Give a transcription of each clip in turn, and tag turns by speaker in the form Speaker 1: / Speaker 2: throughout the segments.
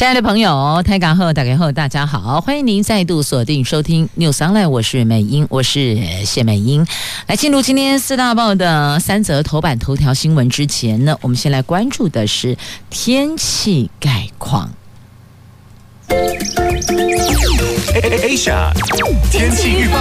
Speaker 1: 亲爱的朋友，台港后打开后，大家好，欢迎您再度锁定收听 News Online，我是美英，我是谢美英。来进入今天四大报的三则头版头条新闻之前呢，我们先来关注的是天气概况。
Speaker 2: Asia 天气预报，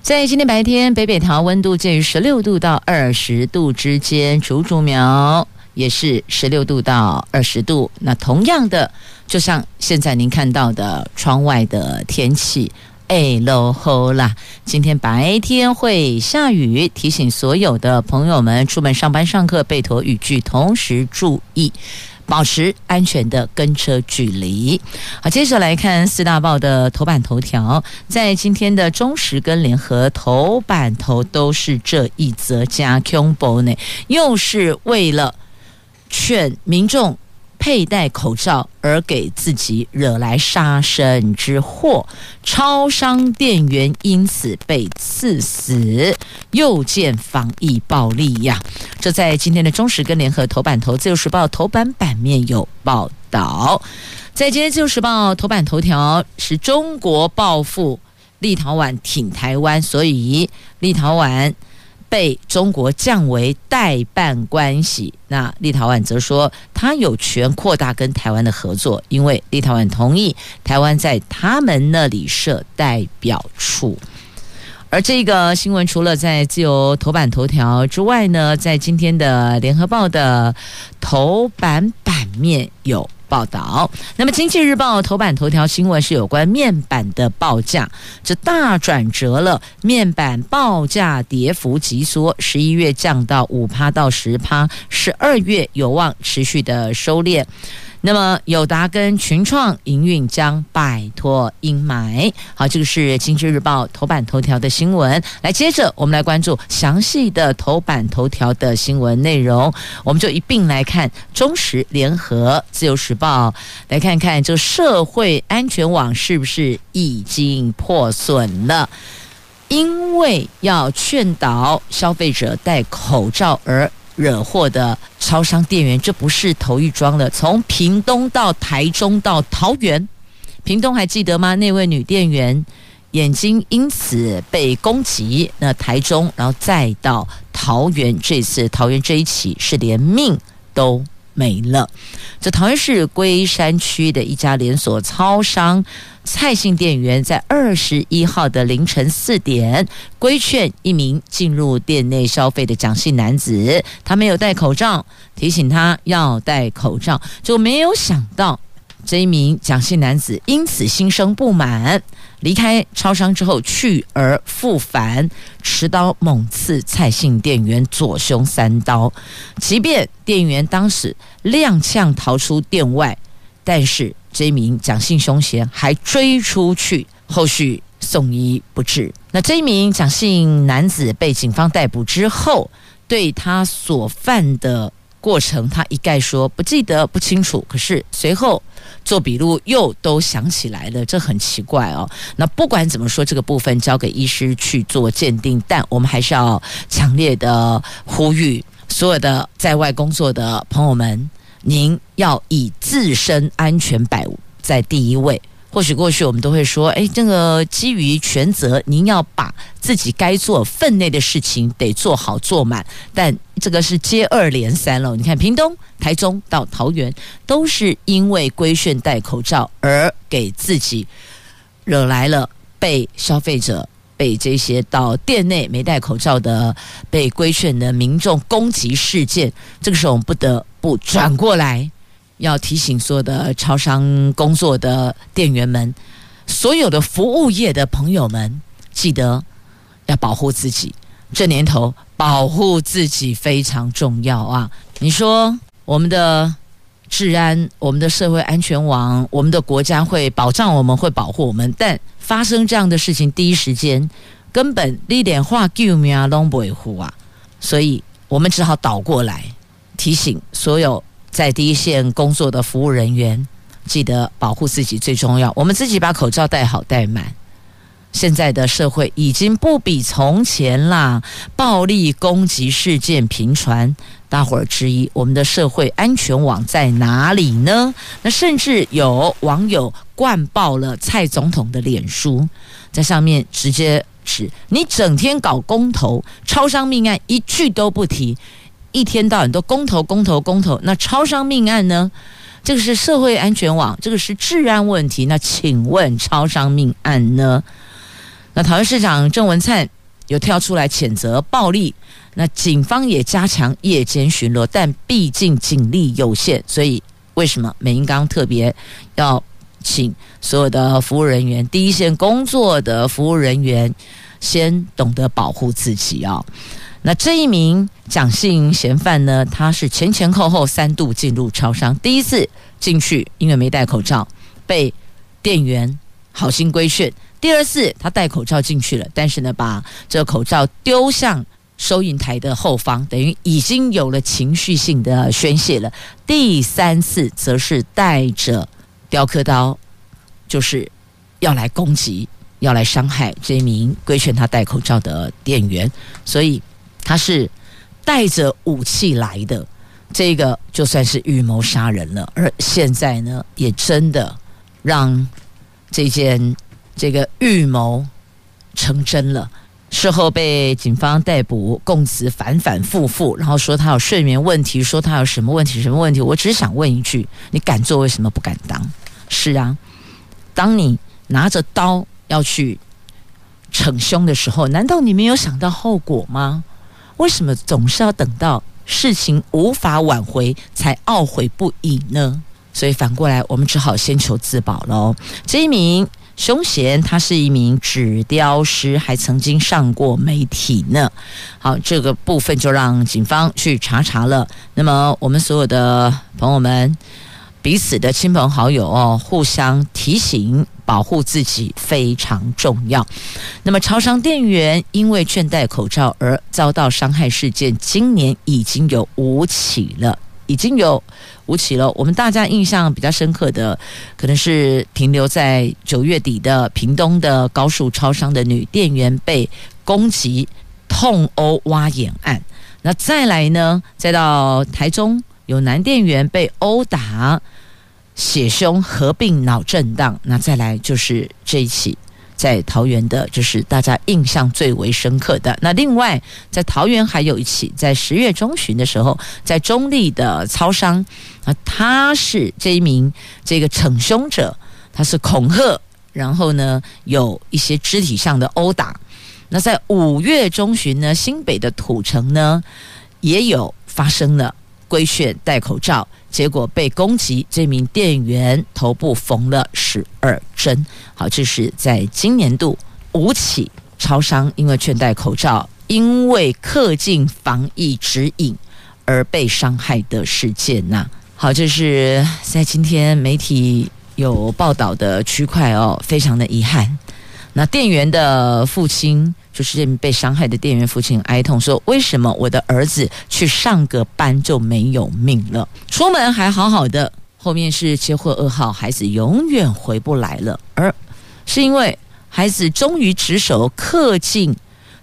Speaker 1: 在今天白天，北北桃温度介于十六度到二十度之间，竹竹苗。也是十六度到二十度，那同样的，就像现在您看到的窗外的天气，哎喽吼啦！今天白天会下雨，提醒所有的朋友们出门上班上课备妥雨具，同时注意保持安全的跟车距离。好，接着来看四大报的头版头条，在今天的中时跟联合头版头都是这一则加恐怖呢，又是为了。劝民众佩戴口罩，而给自己惹来杀身之祸。超商店员因此被刺死，又见防疫暴力呀！这在今天的中时跟联合头版头，自由时报头版版面有报道。在今天自由时报头版头条是中国报复立陶宛挺台湾，所以立陶宛。被中国降为代办关系，那立陶宛则说他有权扩大跟台湾的合作，因为立陶宛同意台湾在他们那里设代表处。而这个新闻除了在自由头版头条之外呢，在今天的联合报的头版版面有。报道。那么，《经济日报》头版头条新闻是有关面板的报价，这大转折了。面板报价跌幅急缩，十一月降到五趴到十趴，十二月有望持续的收敛。那么友达跟群创营运将摆脱阴霾。好，这个是《经济日报》头版头条的新闻。来，接着我们来关注详细的头版头条的新闻内容。我们就一并来看中时、联合、自由时报，来看看这社会安全网是不是已经破损了？因为要劝导消费者戴口罩而。惹祸的超商店员，这不是头一桩了。从屏东到台中到桃园，屏东还记得吗？那位女店员眼睛因此被攻击。那台中，然后再到桃园，这次桃园这一起是连命都没了。这桃园市龟山区的一家连锁超商。蔡姓店员在二十一号的凌晨四点规劝一名进入店内消费的蒋姓男子，他没有戴口罩，提醒他要戴口罩，就没有想到这一名蒋姓男子因此心生不满，离开超商之后去而复返，持刀猛刺蔡姓店员左胸三刀，即便店员当时踉跄逃出店外，但是。这名蒋姓凶嫌还追出去，后续送医不治。那这一名蒋姓男子被警方逮捕之后，对他所犯的过程，他一概说不记得、不清楚。可是随后做笔录又都想起来了，这很奇怪哦。那不管怎么说，这个部分交给医师去做鉴定，但我们还是要强烈的呼吁所有的在外工作的朋友们。您要以自身安全摆在第一位。或许过去我们都会说，哎，这个基于权责，您要把自己该做分内的事情得做好做满。但这个是接二连三了。你看，屏东、台中到桃园，都是因为规劝戴口罩而给自己惹来了被消费者。被这些到店内没戴口罩的被规劝的民众攻击事件，这个时候我们不得转过来，要提醒所有的超商工作的店员们，所有的服务业的朋友们，记得要保护自己。这年头保护自己非常重要啊！你说我们的治安、我们的社会安全网、我们的国家会保障我们，会保护我们，但。发生这样的事情，第一时间根本一点话救命都不会呼啊！所以我们只好倒过来提醒所有在第一线工作的服务人员，记得保护自己最重要。我们自己把口罩戴好戴满。现在的社会已经不比从前啦，暴力攻击事件频传，大伙儿质疑我们的社会安全网在哪里呢？那甚至有网友灌爆了蔡总统的脸书，在上面直接指你整天搞公投，超商命案一句都不提，一天到晚都公投公投公投，那超商命案呢？这个是社会安全网，这个是治安问题，那请问超商命案呢？那桃园市长郑文灿有跳出来谴责暴力，那警方也加强夜间巡逻，但毕竟警力有限，所以为什么美英刚特别要请所有的服务人员、第一线工作的服务人员先懂得保护自己啊？那这一名蒋姓嫌犯呢，他是前前后后三度进入超商，第一次进去因为没戴口罩，被店员好心规劝。第二次，他戴口罩进去了，但是呢，把这个口罩丢向收银台的后方，等于已经有了情绪性的宣泄了。第三次，则是带着雕刻刀，就是要来攻击、要来伤害这名规劝他戴口罩的店员，所以他是带着武器来的。这个就算是预谋杀人了，而现在呢，也真的让这件。这个预谋成真了，事后被警方逮捕，供词反反复复，然后说他有睡眠问题，说他有什么问题，什么问题？我只想问一句：你敢做，为什么不敢当？是啊，当你拿着刀要去逞凶的时候，难道你没有想到后果吗？为什么总是要等到事情无法挽回才懊悔不已呢？所以反过来，我们只好先求自保喽。这一名。凶嫌他是一名纸雕师，还曾经上过媒体呢。好，这个部分就让警方去查查了。那么我们所有的朋友们，彼此的亲朋好友哦，互相提醒，保护自己非常重要。那么超商店员因为劝戴口罩而遭到伤害事件，今年已经有五起了。已经有五起了，我们大家印象比较深刻的，可能是停留在九月底的屏东的高速超商的女店员被攻击、痛殴、挖眼案。那再来呢，再到台中有男店员被殴打、血胸合并脑震荡。那再来就是这一起。在桃园的，就是大家印象最为深刻的。那另外，在桃园还有一起，在十月中旬的时候，在中坜的超商，啊，他是这一名这个逞凶者，他是恐吓，然后呢，有一些肢体上的殴打。那在五月中旬呢，新北的土城呢，也有发生了。规劝戴口罩，结果被攻击。这名店员头部缝了十二针。好，这是在今年度五起超商因为劝戴口罩，因为恪尽防疫指引而被伤害的事件呐。好，这是在今天媒体有报道的区块哦，非常的遗憾。那店员的父亲。就是被伤害的店员父亲哀痛说：“为什么我的儿子去上个班就没有命了？出门还好好的，后面是车祸噩耗，孩子永远回不来了。而是因为孩子终于执守恪尽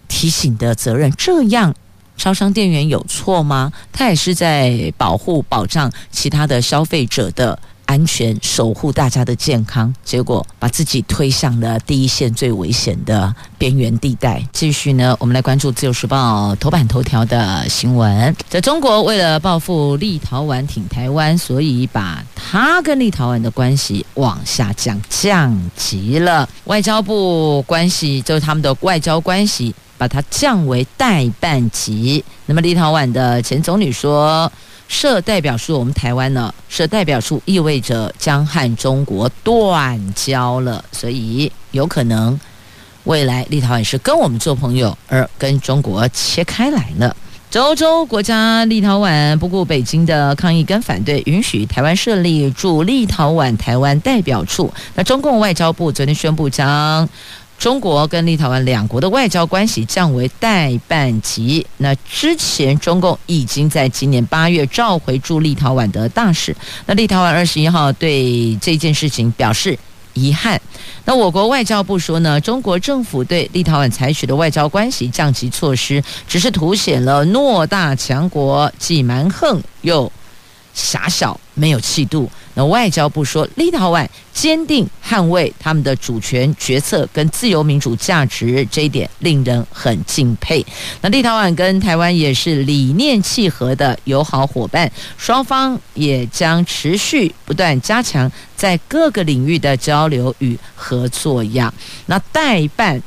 Speaker 1: 提醒的责任，这样超商店员有错吗？他也是在保护保障其他的消费者的。”安全守护大家的健康，结果把自己推向了第一线最危险的边缘地带。继续呢，我们来关注《自由时报》头版头条的新闻。在中国，为了报复立陶宛挺台湾，所以把他跟立陶宛的关系往下降，降级了。外交部关系就是他们的外交关系，把它降为代办级。那么，立陶宛的前总理说。设代表处，我们台湾呢？设代表处意味着将和中国断交了，所以有可能未来立陶宛是跟我们做朋友，而跟中国切开来了。欧洲国家立陶宛不顾北京的抗议跟反对，允许台湾设立驻立陶宛台湾代表处。那中共外交部昨天宣布将中国跟立陶宛两国的外交关系降为代办级。那之前中共已经在今年八月召回驻立陶宛的大使。那立陶宛二十一号对这件事情表示遗憾。那我国外交部说呢，中国政府对立陶宛采取的外交关系降级措施，只是凸显了偌大强国既蛮横又狭小，没有气度。那外交部说，立陶宛坚定捍卫他们的主权、决策跟自由民主价值，这一点令人很敬佩。那立陶宛跟台湾也是理念契合的友好伙伴，双方也将持续不断加强在各个领域的交流与合作呀。那代办。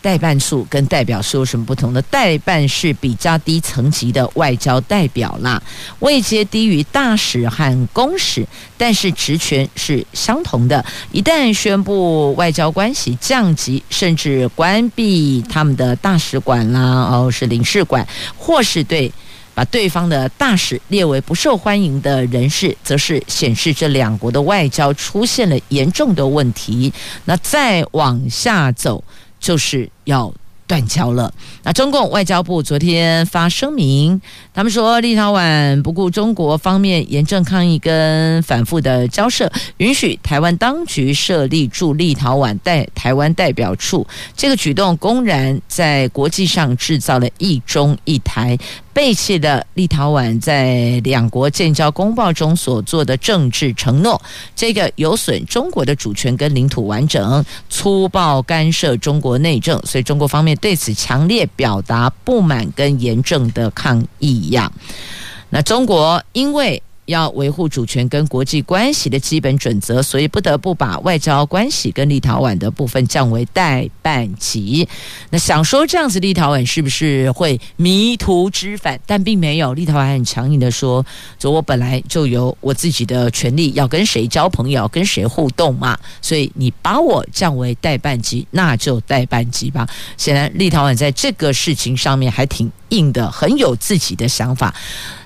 Speaker 1: 代办处跟代表处有什么不同的？代办是比较低层级的外交代表啦，位阶低于大使和公使，但是职权是相同的。一旦宣布外交关系降级，甚至关闭他们的大使馆啦，哦，是领事馆，或是对把对方的大使列为不受欢迎的人士，则是显示这两国的外交出现了严重的问题。那再往下走。就是要断交了。那中共外交部昨天发声明，他们说立陶宛不顾中国方面严正抗议跟反复的交涉，允许台湾当局设立驻立陶宛代台湾代表处，这个举动公然在国际上制造了一中一台。背弃了立陶宛在两国建交公报中所做的政治承诺，这个有损中国的主权跟领土完整，粗暴干涉中国内政，所以中国方面对此强烈表达不满跟严正的抗议呀。那中国因为。要维护主权跟国际关系的基本准则，所以不得不把外交关系跟立陶宛的部分降为代办级。那想说这样子，立陶宛是不是会迷途知返？但并没有，立陶宛很强硬的说：“说我本来就有我自己的权利，要跟谁交朋友，跟谁互动嘛。所以你把我降为代办级，那就代办级吧。”显然，立陶宛在这个事情上面还挺硬的，很有自己的想法。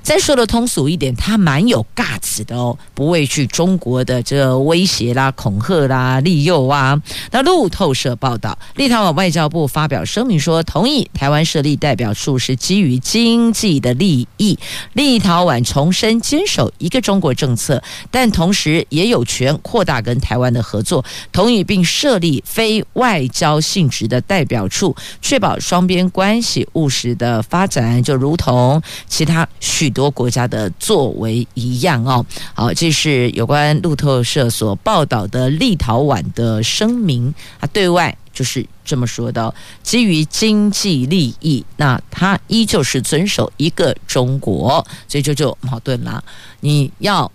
Speaker 1: 再说的通俗一点，他蛮有 guts 的哦，不畏惧中国的这威胁啦、恐吓啦、利诱啊。那路透社报道，立陶宛外交部发表声明说，同意台湾设立代表处是基于经济的利益。立陶宛重申坚守一个中国政策，但同时也有权扩大跟台湾的合作。同意并设立非外交性质的代表处，确保双边关系务实的发展，就如同其他许。多国家的作为一样哦，好，这是有关路透社所报道的立陶宛的声明啊，对外就是这么说的，基于经济利益，那他依旧是遵守一个中国，所以这就矛盾了，你要。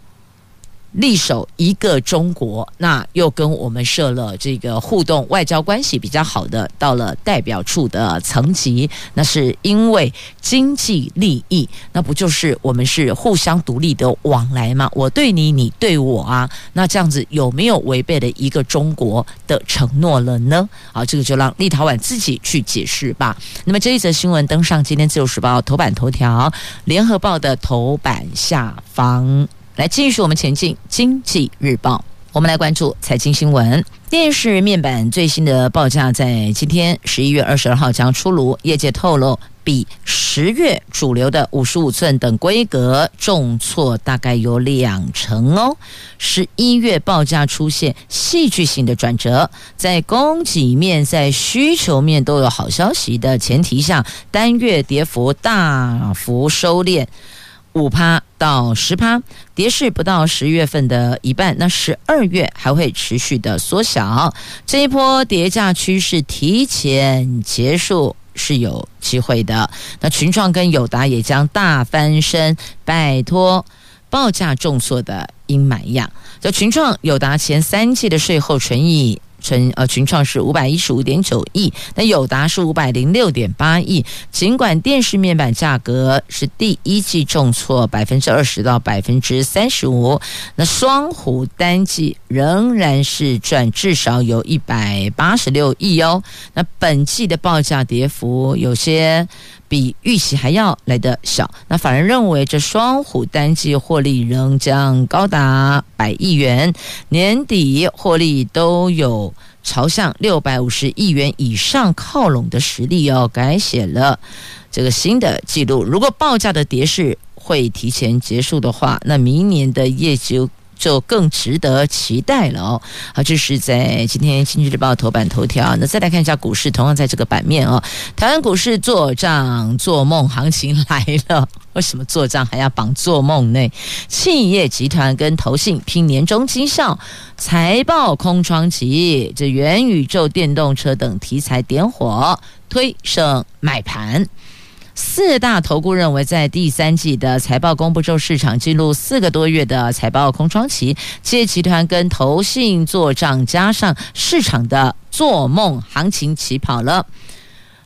Speaker 1: 力守一个中国，那又跟我们设了这个互动外交关系比较好的，到了代表处的层级，那是因为经济利益，那不就是我们是互相独立的往来吗？我对你，你对我啊，那这样子有没有违背了一个中国的承诺了呢？好，这个就让立陶宛自己去解释吧。那么这一则新闻登上今天自由时报头版头条，联合报的头版下方。来继续我们前进，《经济日报》，我们来关注财经新闻。电视面板最新的报价在今天十一月二十二号将出炉，业界透露，比十月主流的五十五寸等规格重挫大概有两成哦。十一月报价出现戏剧性的转折，在供给面、在需求面都有好消息的前提下，单月跌幅大幅收敛。五趴到十趴，跌势不到十月份的一半。那十二月还会持续的缩小，这一波跌价趋势提前结束是有机会的。那群创跟友达也将大翻身，摆脱报价重挫的阴霾呀。这群创、友达前三季的税后纯益。群呃群创是五百一十五点九亿，那友达是五百零六点八亿。尽管电视面板价格是第一季重挫百分之二十到百分之三十五，那双虎单季仍然是赚至少有一百八十六亿哦。那本季的报价跌幅有些。比预期还要来得小，那反而认为这双虎单季获利仍将高达百亿元，年底获利都有朝向六百五十亿元以上靠拢的实力哦，改写了这个新的记录。如果报价的跌势会提前结束的话，那明年的业绩。就更值得期待了哦。好，这是在今天《经济日报》头版头条。那再来看一下股市，同样在这个版面哦。台湾股市做账做梦行情来了，为什么做账还要绑做梦呢？企业集团跟投信拼年终绩效，财报空窗期，这元宇宙、电动车等题材点火，推升买盘。四大投顾认为，在第三季的财报公布之后，市场进入四个多月的财报空窗期，企业集团跟投信做账，加上市场的做梦行情起跑了。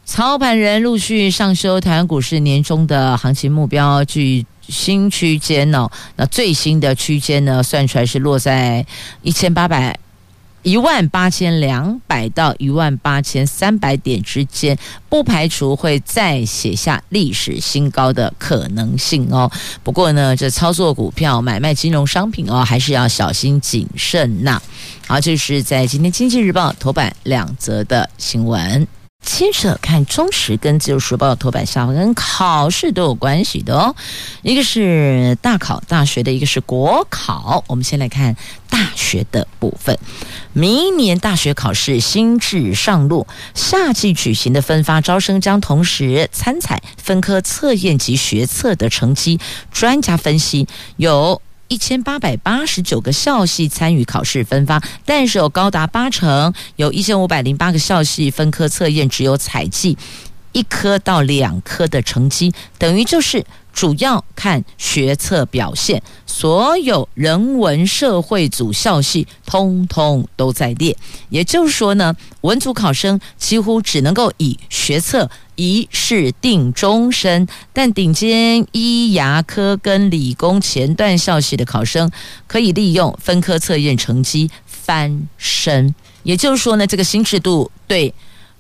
Speaker 1: 操盘人陆续上修台湾股市年终的行情目标，据新区间哦。那最新的区间呢，算出来是落在一千八百。一万八千两百到一万八千三百点之间，不排除会再写下历史新高的可能性哦。不过呢，这操作股票、买卖金融商品哦，还是要小心谨慎呐。好，这是在今天《经济日报》头版两则的新闻。接着看中时跟自由时报头版下方跟考试都有关系的哦，一个是大考大学的，一个是国考。我们先来看大学的部分，明年大学考试新制上路，夏季举行的分发招生将同时参采分科测验及学测的成绩。专家分析有。一千八百八十九个校系参与考试分发，但是有高达八成，有一千五百零八个校系分科测验只有采集一科到两科的成绩，等于就是。主要看学测表现，所有人文社会组校系通通都在列。也就是说呢，文组考生几乎只能够以学测一试定终身，但顶尖医牙科跟理工前段校系的考生可以利用分科测验成绩翻身。也就是说呢，这个新制度对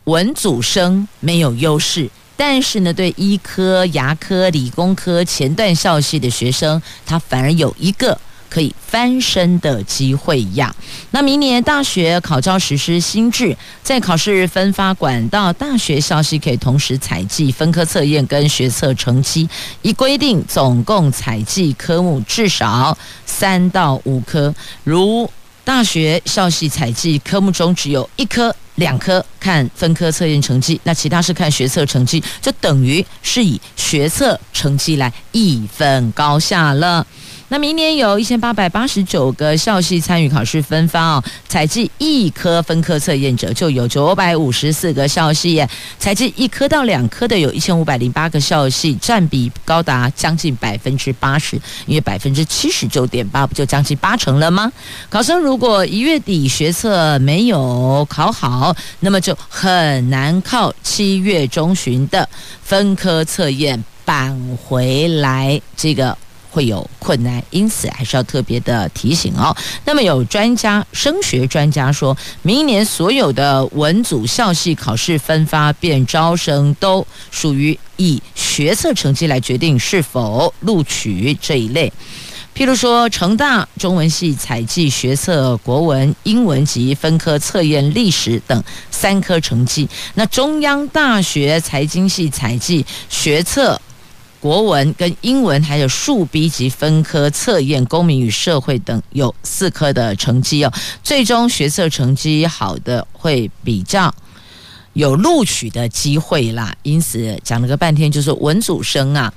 Speaker 1: 文组生没有优势。但是呢，对医科、牙科、理工科前段校系的学生，他反而有一个可以翻身的机会呀。那明年大学考招实施新制，在考试分发管道，大学校系可以同时采计分科测验跟学测成绩，依规定总共采计科目至少三到五科。如大学校系采集科目中只有一科。两科看分科测验成绩，那其他是看学测成绩，就等于是以学测成绩来一分高下了。那明年有一千八百八十九个校系参与考试分发哦，采集一科分科测验者就有九百五十四个校系耶，采集一科到两科的有一千五百零八个校系，占比高达将近百分之八十，因为百分之七十九点八不就将近八成了吗？考生如果一月底学测没有考好，那么就很难靠七月中旬的分科测验扳回来这个。会有困难，因此还是要特别的提醒哦。那么有专家、升学专家说，明年所有的文组校系考试分发变招生，都属于以学测成绩来决定是否录取这一类。譬如说，成大中文系采计学测国文、英文及分科测验历史等三科成绩，那中央大学财经系采计学测。国文跟英文还有数 B 级分科测验，公民与社会等有四科的成绩哦。最终学测成绩好的会比较有录取的机会啦。因此讲了个半天，就是文组生啊，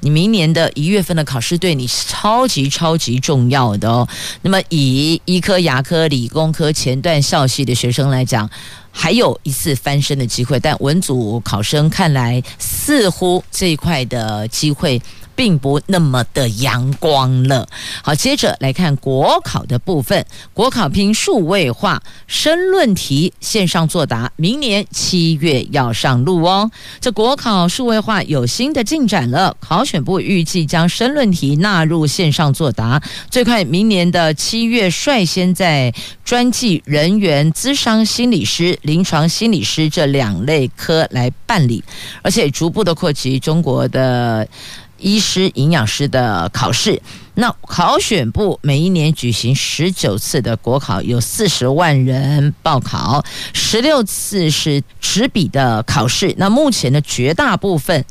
Speaker 1: 你明年的一月份的考试对你是超级超级重要的哦。那么以医科、牙科、理工科前段校系的学生来讲。还有一次翻身的机会，但文组考生看来似乎这一块的机会。并不那么的阳光了。好，接着来看国考的部分。国考拼数位化，申论题线上作答，明年七月要上路哦。这国考数位化有新的进展了。考选部预计将申论题纳入线上作答，最快明年的七月率先在专技人员、资商心理师、临床心理师这两类科来办理，而且逐步的扩及中国的。医师、营养师的考试。那考选部每一年举行十九次的国考，有四十万人报考，十六次是纸笔的考试。那目前的绝大部分。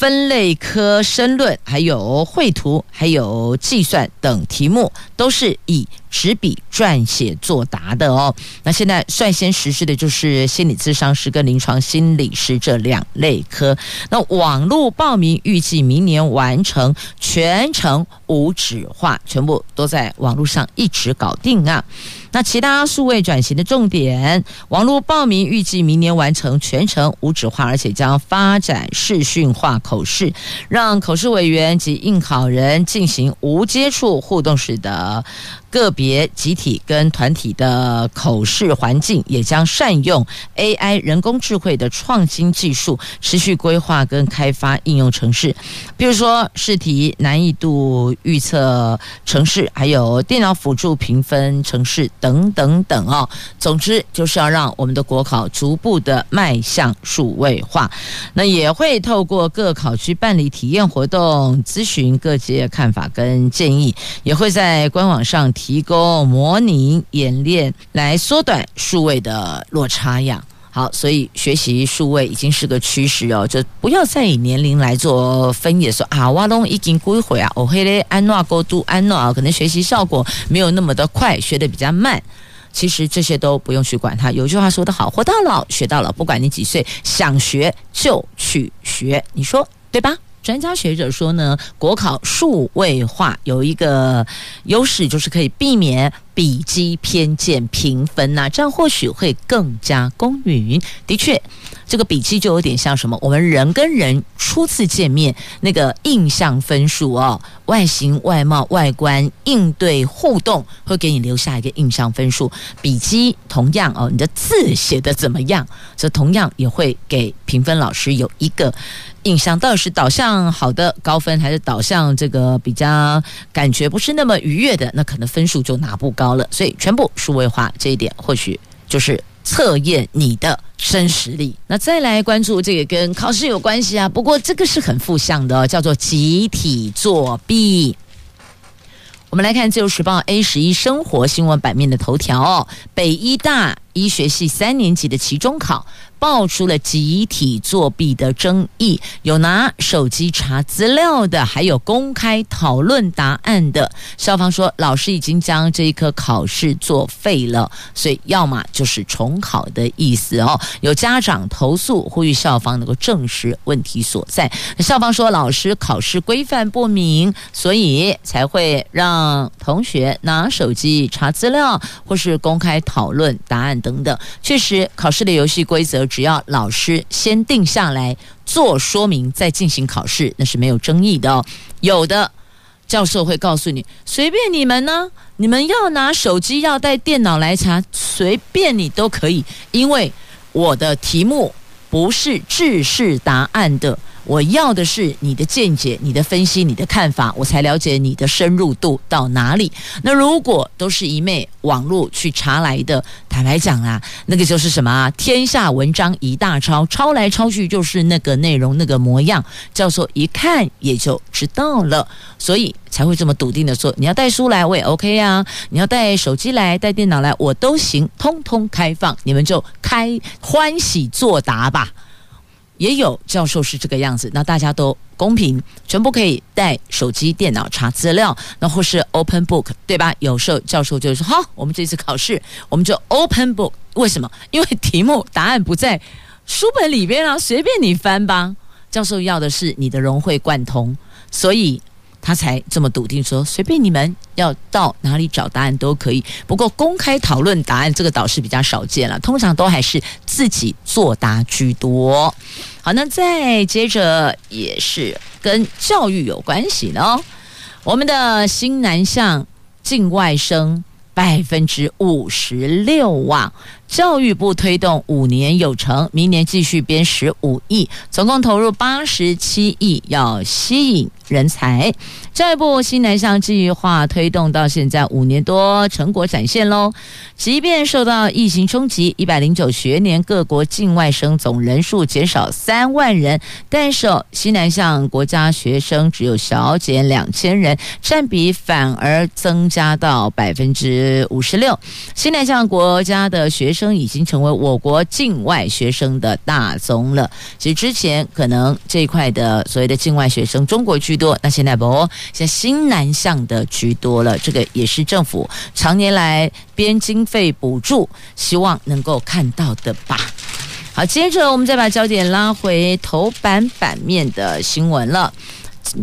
Speaker 1: 分类科申论，还有绘图，还有计算等题目，都是以纸笔撰写作答的哦。那现在率先实施的就是心理咨商师跟临床心理师这两类科。那网络报名预计明年完成，全程无纸化，全部都在网络上一纸搞定啊。那其他数位转型的重点，网络报名预计明年完成，全程无纸化，而且将发展视讯化口试，让口试委员及应考人进行无接触互动式的。个别、集体跟团体的口试环境，也将善用 AI 人工智慧的创新技术，持续规划跟开发应用城市，比如说试题难易度预测城市，还有电脑辅助评分城市等等等哦。总之就是要让我们的国考逐步的迈向数位化。那也会透过各考区办理体验活动，咨询各界看法跟建议，也会在官网上。提供模拟演练来缩短数位的落差呀。好，所以学习数位已经是个趋势哦，就不要再以年龄来做分野，说啊，我都已经归回啊，我黑嘞安诺过度安诺啊，可能学习效果没有那么的快，学得比较慢。其实这些都不用去管它。有句话说得好，活到老学到老，不管你几岁，想学就去学，你说对吧？专家学者说呢，国考数位化有一个优势，就是可以避免笔迹偏见评分呐、这样或许会更加公允。的确。这个笔记就有点像什么？我们人跟人初次见面那个印象分数哦，外形、外貌、外观、应对互动，会给你留下一个印象分数。笔记同样哦，你的字写的怎么样？这同样也会给评分老师有一个印象，到底是导向好的高分，还是导向这个比较感觉不是那么愉悦的？那可能分数就拿不高好了。所以全部数位化这一点，或许就是。测验你的真实力。那再来关注这个跟考试有关系啊，不过这个是很负向的，叫做集体作弊。我们来看《自由时报》A 十一生活新闻版面的头条哦，北医大医学系三年级的期中考。爆出了集体作弊的争议，有拿手机查资料的，还有公开讨论答案的。校方说，老师已经将这一科考试作废了，所以要么就是重考的意思哦。有家长投诉，呼吁校方能够证实问题所在。校方说，老师考试规范不明，所以才会让同学拿手机查资料，或是公开讨论答案等等。确实，考试的游戏规则。只要老师先定下来做说明，再进行考试，那是没有争议的哦。有的教授会告诉你，随便你们呢，你们要拿手机、要带电脑来查，随便你都可以，因为我的题目不是制式答案的。我要的是你的见解、你的分析、你的看法，我才了解你的深入度到哪里。那如果都是一昧网络去查来的，坦白讲啊，那个就是什么啊？天下文章一大抄，抄来抄去就是那个内容、那个模样，教授一看也就知道了，所以才会这么笃定的说：你要带书来，我也 OK 啊；你要带手机来、带电脑来，我都行，通通开放，你们就开欢喜作答吧。也有教授是这个样子，那大家都公平，全部可以带手机、电脑查资料，那或是 open book，对吧？有时候教授就说：“好，我们这次考试，我们就 open book。为什么？因为题目答案不在书本里边啊，随便你翻吧。教授要的是你的融会贯通，所以。”他才这么笃定说，随便你们要到哪里找答案都可以。不过公开讨论答案这个倒是比较少见了，通常都还是自己作答居多。好，那再接着也是跟教育有关系呢。我们的新南向境外生百分之五十六啊，教育部推动五年有成，明年继续编十五亿，总共投入八十七亿，要吸引人才。教育部新南向计划推动到现在五年多，成果展现喽。即便受到疫情冲击，一百零九学年各国境外生总人数减少三万人，但是西南向国家学生只有小减两千人，占比反而增加到百分之五十六。西南向国家的学生生已经成为我国境外学生的大宗了。其实之前可能这一块的所谓的境外学生，中国居多，那现在不。像新南向的居多了，这个也是政府常年来编经费补助，希望能够看到的吧。好，接着我们再把焦点拉回头版版面的新闻了。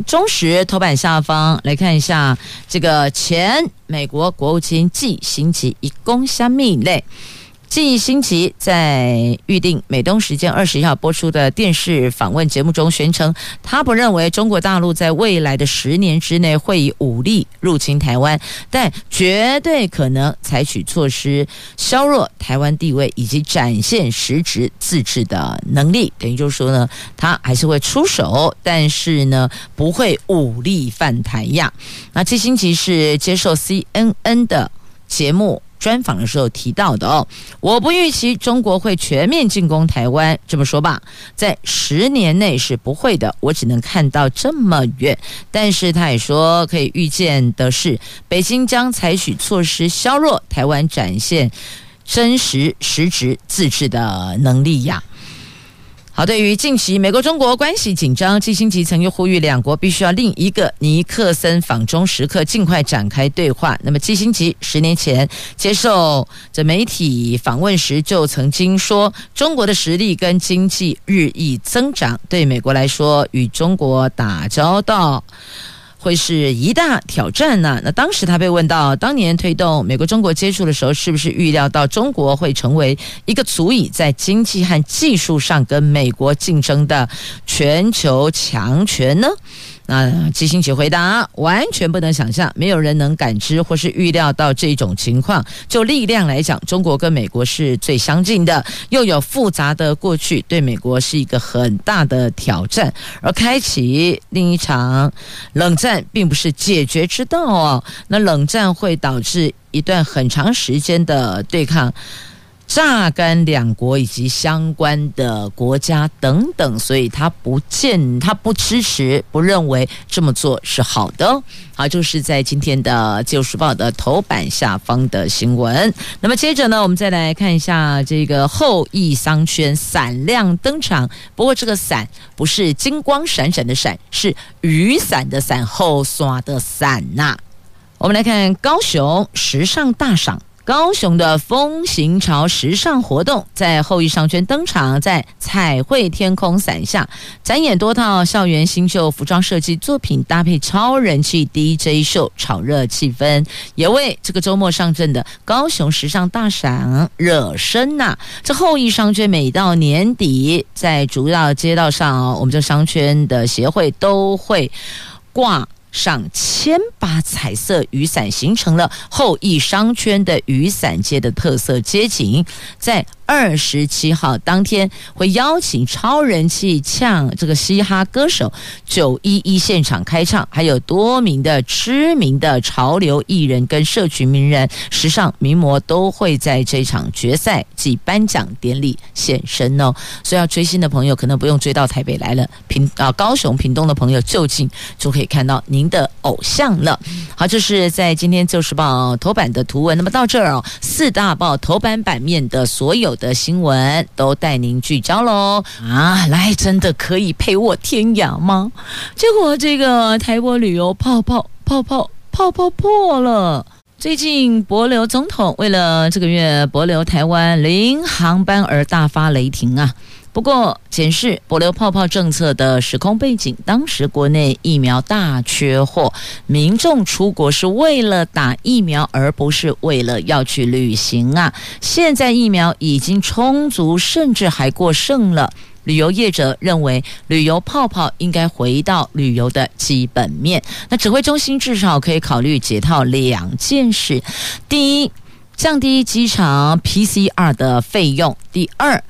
Speaker 1: 中时头版下方来看一下，这个前美国国务卿季辛吉一公虾米类。季辛吉在预定美东时间二十一号播出的电视访问节目中宣称，他不认为中国大陆在未来的十年之内会以武力入侵台湾，但绝对可能采取措施削弱台湾地位以及展现实质自治的能力。等于就是说呢，他还是会出手，但是呢，不会武力犯台呀。那季辛吉是接受 CNN 的节目。专访的时候提到的哦，我不预期中国会全面进攻台湾，这么说吧，在十年内是不会的，我只能看到这么远。但是他也说，可以预见的是，北京将采取措施削弱台湾展现真实实质自治的能力呀。好，对于近期美国中国关系紧张，基辛吉曾又呼吁两国必须要另一个尼克森访中时刻尽快展开对话。那么，基辛吉十年前接受这媒体访问时就曾经说，中国的实力跟经济日益增长，对美国来说，与中国打交道。会是一大挑战呢？那当时他被问到，当年推动美国中国接触的时候，是不是预料到中国会成为一个足以在经济和技术上跟美国竞争的全球强权呢？那季辛吉回答：完全不能想象，没有人能感知或是预料到这种情况。就力量来讲，中国跟美国是最相近的，又有复杂的过去，对美国是一个很大的挑战。而开启另一场冷战，并不是解决之道哦。那冷战会导致一段很长时间的对抗。榨干两国以及相关的国家等等，所以他不见他不支持，不认为这么做是好的。好，就是在今天的《自由时报》的头版下方的新闻。那么接着呢，我们再来看一下这个后翼商圈闪亮登场。不过这个伞不是金光闪闪的闪，是雨伞的伞，后刷的伞呐、我们来看高雄时尚大赏。高雄的风行潮时尚活动在后裔商圈登场，在彩绘天空伞下展演多套校园新秀服装设计作品，搭配超人气 DJ 秀，炒热气氛，也为这个周末上阵的高雄时尚大赏热身呐、这后裔商圈每到年底，在主要街道上，我们这商圈的协会都会挂。上千把彩色雨伞，形成了后裔商圈的雨伞街的特色街景，在。二十七号当天会邀请超人气呛这个嘻哈歌手九一一现场开唱，还有多名的知名的潮流艺人跟社群名人、时尚名模都会在这场决赛及颁奖典礼现身哦。所以要追星的朋友可能不用追到台北来了，屏啊高雄屏东的朋友就近就可以看到您的偶像了。好，这是在今天《旧时报》头版的图文。那么到这儿哦，四大报头版版面的所有。的新闻都带您聚焦喽啊！来，真的可以陪我天涯吗？结果这个台湾旅游泡泡泡泡泡泡破了。最近帛琉总统为了这个月帛琉台湾零航班而大发雷霆啊！不过，检视帛琉泡泡政策的时空背景，当时国内疫苗大缺货，民众出国是为了打疫苗，而不是为了要去旅行啊。现在疫苗已经充足，甚至还过剩了。旅游业者认为，旅游泡泡应该回到旅游的基本面。那指挥中心至少可以考虑解套两件事：第一，降低机场 PCR 的费用；第二，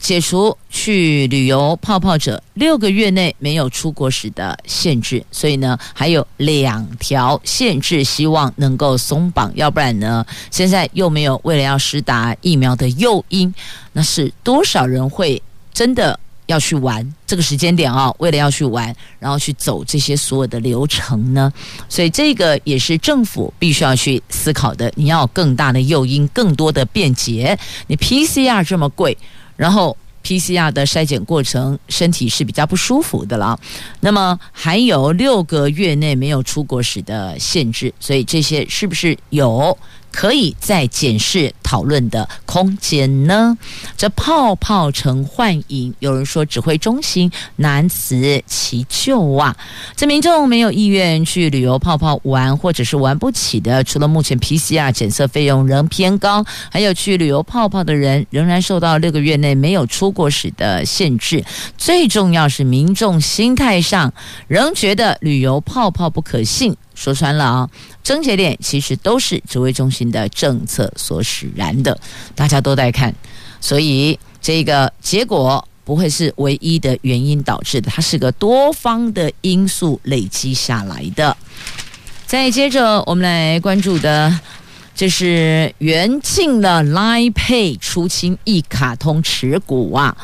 Speaker 1: 解除去旅游泡泡者六个月内没有出国时的限制。所以呢，还有两条限制，希望能够松绑，要不然呢，现在又没有为了要施打疫苗的诱因，那是多少人会真的？要去玩这个时间点啊，为了要去玩，然后去走这些所有的流程呢，所以这个也是政府必须要去思考的。你要有更大的诱因，更多的便捷。你 PCR 这么贵，然后 PCR 的筛检过程，身体是比较不舒服的了。那么还有六个月内没有出国时的限制，所以这些是不是有？可以再检视讨论的空间呢？这泡泡成幻影，有人说指挥中心难辞其咎啊！这民众没有意愿去旅游泡泡玩，或者是玩不起的，除了目前 PCR 检测费用仍偏高，还有去旅游泡泡的人仍然受到六个月内没有出国史的限制。最重要是民众心态上仍觉得旅游泡泡不可信。说穿了啊，症结点其实都是指挥中心的政策所使然的，大家都在看，所以这个结果不会是唯一的原因导致的，它是个多方的因素累积下来的。再接着我们来关注的，这是元庆的 Line Pay 出清一卡通持股啊，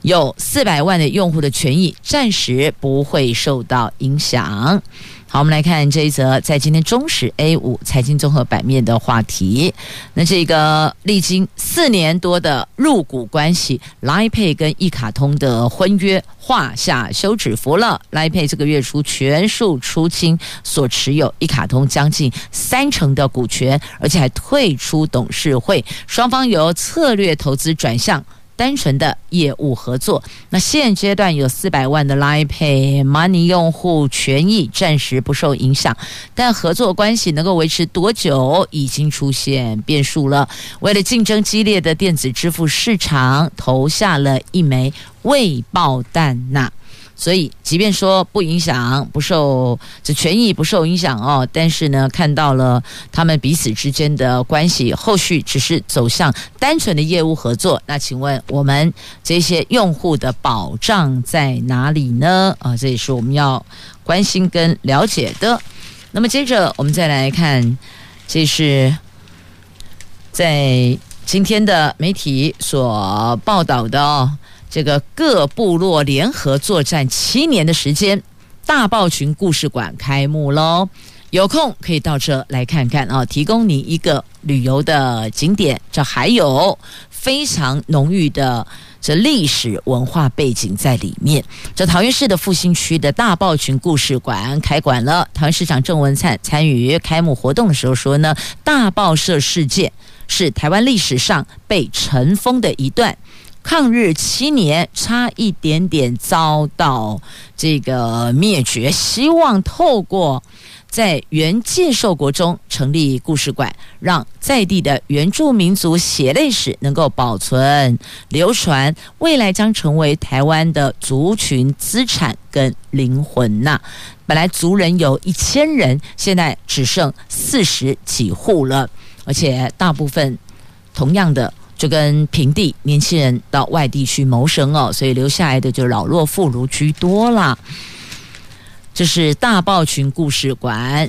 Speaker 1: 有四百万的用户的权益暂时不会受到影响。好，我们来看这一则在今天中时 A 五财经综合版面的话题。那这个历经四年多的入股关系，Line Pay 跟一卡通的婚约画下休止符了。Line Pay 这个月初全数出清所持有一卡通将近三成的股权，而且还退出董事会，双方由策略投资转向。单纯的业务合作，那现阶段有四百万的 Lipay Money 用户权益暂时不受影响，但合作关系能够维持多久已经出现变数了。为了竞争激烈的电子支付市场，投下了一枚未爆弹呐。所以，即便说不影响、不受这权益不受影响哦，但是呢，看到了他们彼此之间的关系，后续只是走向单纯的业务合作。那请问我们这些用户的保障在哪里呢？啊，这也是我们要关心跟了解的。那么接着我们再来看，这是在今天的媒体所报道的哦。这个各部落联合作战七年的时间，大豹群故事馆开幕喽！有空可以到这来看看啊，提供你一个旅游的景点，这还有非常浓郁的这历史文化背景在里面。这桃园市的复兴区的大豹群故事馆开馆了，桃园市长郑文灿参与开幕活动的时候说呢，大豹社事件是台湾历史上被尘封的一段。抗日七年，差一点点遭到这个灭绝。希望透过在原介寿国中成立故事馆，让在地的原住民族血泪史能够保存流传，未来将成为台湾的族群资产跟灵魂呐。本来族人有一千人，现在只剩四十几户了，而且大部分同样的。就跟平地年轻人到外地去谋生哦，所以留下来的就老弱妇孺居多啦。这是大豹群故事馆，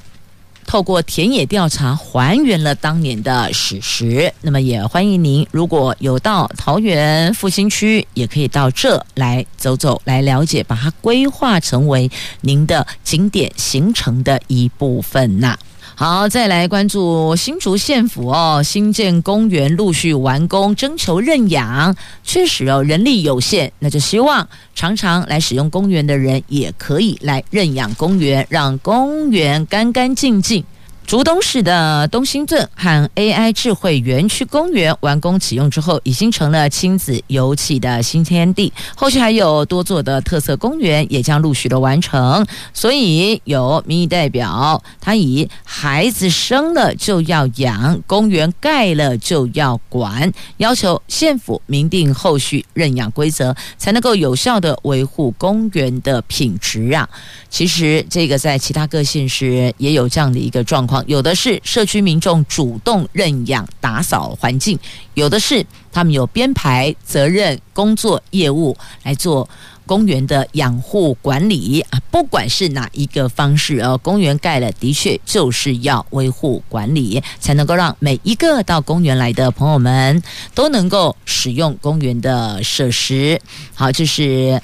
Speaker 1: 透过田野调查还原了当年的史实。那么也欢迎您，如果有到桃园复兴区，也可以到这来走走，来了解，把它规划成为您的景点行程的一部分呐。好，再来关注新竹县府哦，新建公园陆续完工，征求认养，确实哦，人力有限，那就希望常常来使用公园的人也可以来认养公园，让公园干干净净。竹东市的东兴镇和 AI 智慧园区公园完工启用之后，已经成了亲子游憩的新天地。后续还有多座的特色公园也将陆续的完成。所以有民意代表，他以孩子生了就要养，公园盖了就要管，要求县府明定后续认养规则，才能够有效的维护公园的品质啊。其实这个在其他各县市也有这样的一个状况。有的是社区民众主动认养打扫环境，有的是他们有编排责任工作业务来做。公园的养护管理啊，不管是哪一个方式哦，公园盖了，的确就是要维护管理，才能够让每一个到公园来的朋友们都能够使用公园的设施。好，就是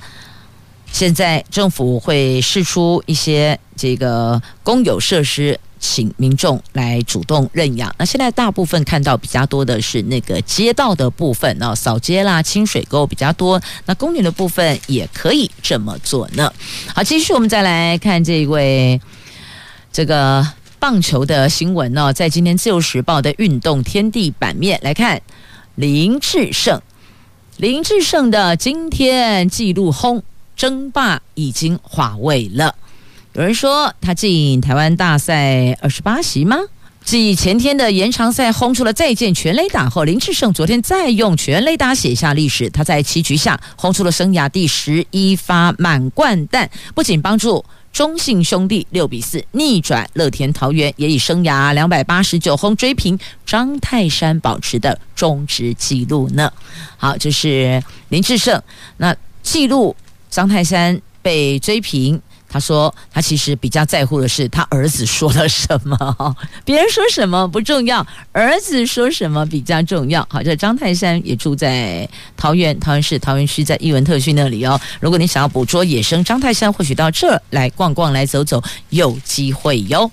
Speaker 1: 现在政府会试出一些这个公有设施。请民众来主动认养。那现在大部分看到比较多的是那个街道的部分哦，扫街啦、清水沟比较多。那公园的部分也可以这么做呢。好，继续我们再来看这一位这个棒球的新闻哦，在今天自由时报的运动天地版面来看，林志胜，林志胜的今天纪录轰争霸已经滑位了。有人说他进台湾大赛二十八席吗？继前天的延长赛轰出了再见全垒打后，林智胜昨天再用全垒打写下历史。他在七局下轰出了生涯第十一发满贯弹，不仅帮助中信兄弟六比四逆转乐天桃园，也以生涯两百八十九轰追平张泰山保持的中职纪录呢。好，这是林智胜。那纪录张泰山被追平。他说：“他其实比较在乎的是他儿子说了什么，别人说什么不重要，儿子说什么比较重要。”好，这张泰山也住在桃园，桃园市桃园区，在艺文特区那里哦。如果你想要捕捉野生张泰山，或许到这儿来逛逛、来走走，有机会哟。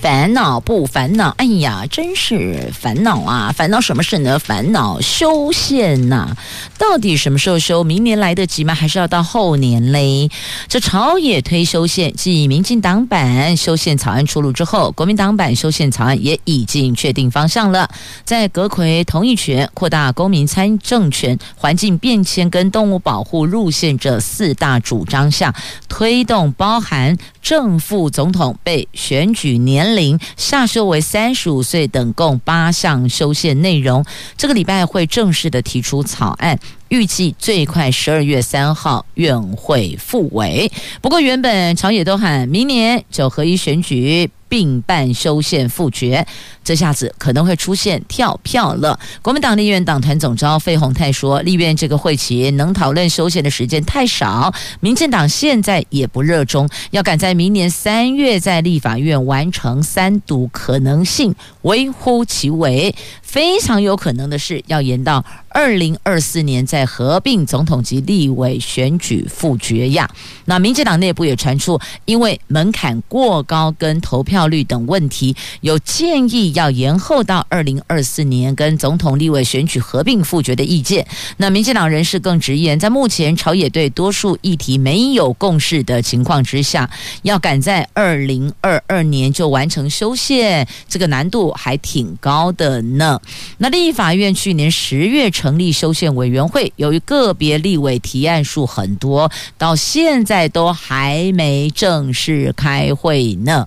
Speaker 1: 烦恼不烦恼？哎呀，真是烦恼啊！烦恼什么事呢？烦恼修宪呐、到底什么时候修？明年来得及吗？还是要到后年嘞？这朝野推修宪，继民进党版修宪草案出炉之后，国民党版修宪草案也已经确定方向了。在阁揆同意权、扩大公民参政权、环境变迁跟动物保护路线这四大主张下，推动包含正副总统被选举年龄下修为三十五岁等共八项修宪内容，这个礼拜会正式的提出草案，预计最快十二月三号院会复委。不过原本朝野都喊明年九合一选举。并办修宪复决，这下子可能会出现跳票了。国民党立院党团总召费洪泰说，立院这个会期能讨论修宪的时间太少，民进党现在也不热衷，要赶在明年三月在立法院完成三读，可能性微乎其微。非常有可能的是，要延到二零二四年再合并总统及立委选举复决呀。那民进党内部也传出，因为门槛过高跟投票率等问题，有建议要延后到二零二四年跟总统、立委选举合并复决的意见。那民进党人士更直言，在目前朝野对多数议题没有共识的情况之下，要赶在二零二二年就完成修宪，这个难度还挺高的呢。那立法院去年十月成立修宪委员会，由于个别立委提案数很多，到现在都还没正式开会呢。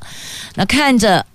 Speaker 1: 那看着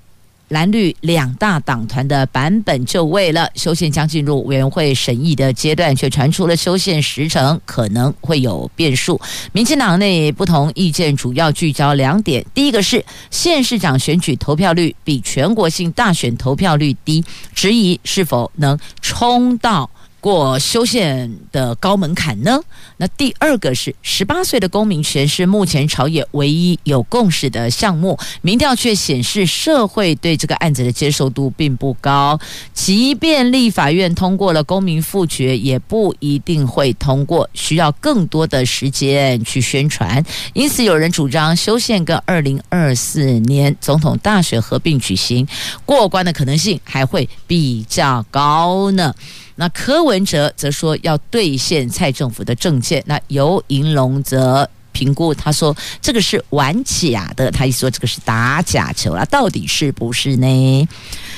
Speaker 1: 蓝绿两大党团的版本就位了，修宪将进入委员会审议的阶段，却传出了修宪时程可能会有变数。民进党内不同意见主要聚焦两点：第一个是县市长选举投票率比全国性大选投票率低，质疑是否能冲到。过修宪的高门槛呢？那第二个是十八岁的公民权是目前朝野唯一有共识的项目，民调却显示社会对这个案子的接受度并不高。即便立法院通过了公民复决，也不一定会通过，需要更多的时间去宣传。因此，有人主张修宪跟二零二四年总统大选合并举行，过关的可能性还会比较高呢。那柯文哲则说要兑现蔡政府的政见，那游盈隆则评估，他说这个是玩假的，他一说这个是打假球了，到底是不是呢？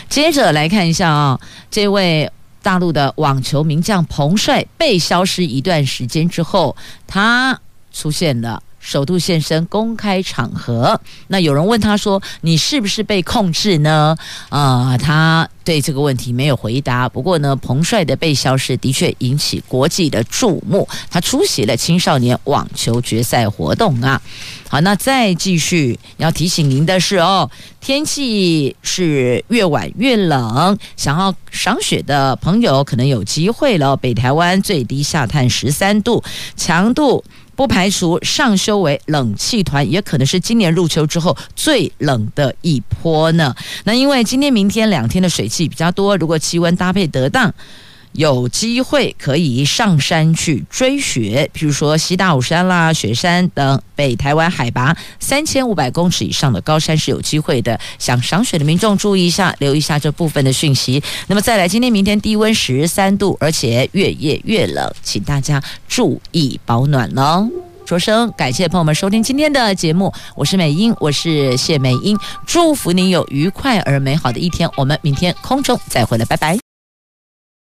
Speaker 1: 接着来看一下啊、这位大陆的网球名将彭帅被消失一段时间之后，他出现了。首度现身公开场合。那有人问他说：“你是不是被控制呢？”啊、他对这个问题没有回答。不过呢，彭帅的被消失的确引起国际的注目。他出席了青少年网球决赛活动啊。好，那再继续要提醒您的是哦，天气是越晚越冷，想要赏雪的朋友可能有机会了。北台湾最低下探十三度，强度。不排除上修为冷气团，也可能是今年入秋之后最冷的一波呢。那因为今天、明天两天的水汽比较多，如果气温搭配得当，有机会可以上山去追雪，譬如说西大武山啦、雪山等北台湾海拔三千五百公尺以上的高山是有机会的。想赏雪的民众注意一下，留意一下这部分的讯息。那么再来，今天、明天低温十三度，而且越夜越冷，请大家注意保暖喽。说声感谢朋友们收听今天的节目，我是美英，我是谢美英，祝福您有愉快而美好的一天，我们明天空中再会了，拜拜。